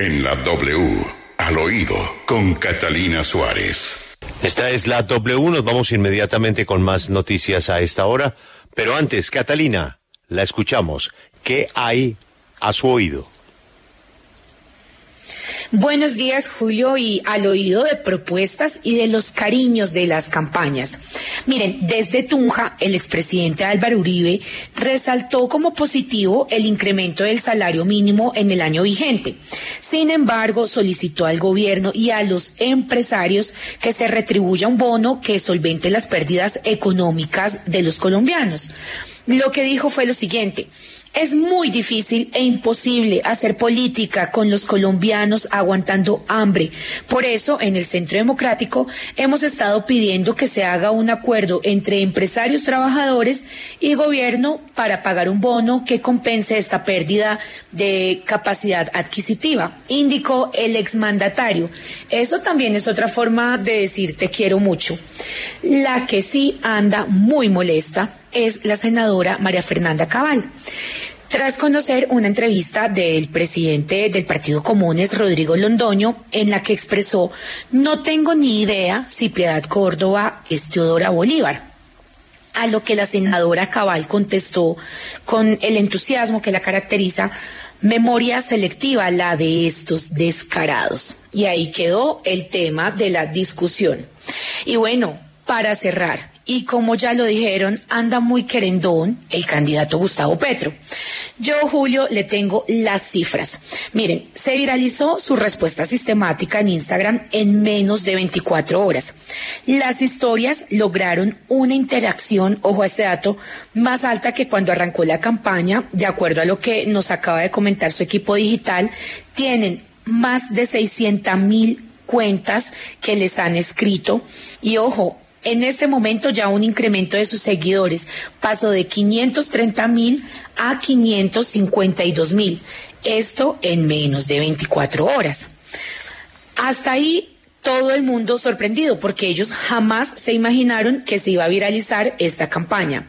En la W, al oído, con Catalina Suárez. Esta es la W, nos vamos inmediatamente con más noticias a esta hora. Pero antes, Catalina, la escuchamos. ¿Qué hay a su oído? Buenos días, Julio, y al oído de propuestas y de los cariños de las campañas. Miren, desde Tunja, el expresidente Álvaro Uribe resaltó como positivo el incremento del salario mínimo en el año vigente. Sin embargo, solicitó al gobierno y a los empresarios que se retribuya un bono que solvente las pérdidas económicas de los colombianos. Lo que dijo fue lo siguiente. Es muy difícil e imposible hacer política con los colombianos aguantando hambre. Por eso, en el Centro Democrático hemos estado pidiendo que se haga un acuerdo entre empresarios trabajadores y gobierno para pagar un bono que compense esta pérdida de capacidad adquisitiva, indicó el exmandatario. Eso también es otra forma de decir te quiero mucho. La que sí anda muy molesta es la senadora María Fernanda Cabal. Tras conocer una entrevista del presidente del Partido Comunes, Rodrigo Londoño, en la que expresó, no tengo ni idea si Piedad Córdoba es Teodora Bolívar. A lo que la senadora Cabal contestó con el entusiasmo que la caracteriza, memoria selectiva, la de estos descarados. Y ahí quedó el tema de la discusión. Y bueno, para cerrar, y como ya lo dijeron, anda muy querendón el candidato Gustavo Petro. Yo, Julio, le tengo las cifras. Miren, se viralizó su respuesta sistemática en Instagram en menos de 24 horas. Las historias lograron una interacción, ojo a este dato, más alta que cuando arrancó la campaña, de acuerdo a lo que nos acaba de comentar su equipo digital, tienen más de 600 mil cuentas que les han escrito. Y ojo, en este momento ya un incremento de sus seguidores pasó de 530 mil a 552 mil. Esto en menos de 24 horas. Hasta ahí todo el mundo sorprendido porque ellos jamás se imaginaron que se iba a viralizar esta campaña.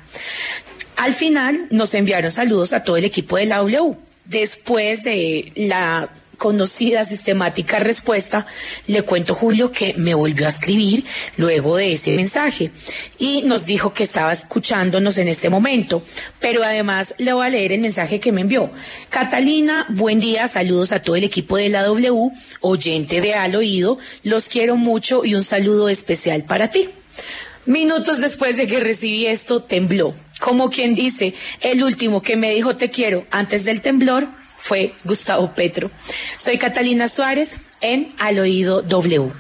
Al final nos enviaron saludos a todo el equipo de la W. Después de la conocida sistemática respuesta, le cuento Julio que me volvió a escribir luego de ese mensaje y nos dijo que estaba escuchándonos en este momento, pero además le voy a leer el mensaje que me envió. Catalina, buen día, saludos a todo el equipo de la W, oyente de Al Oído, los quiero mucho y un saludo especial para ti. Minutos después de que recibí esto, tembló. Como quien dice, el último que me dijo te quiero antes del temblor fue Gustavo Petro. Soy Catalina Suárez en Al Oído W.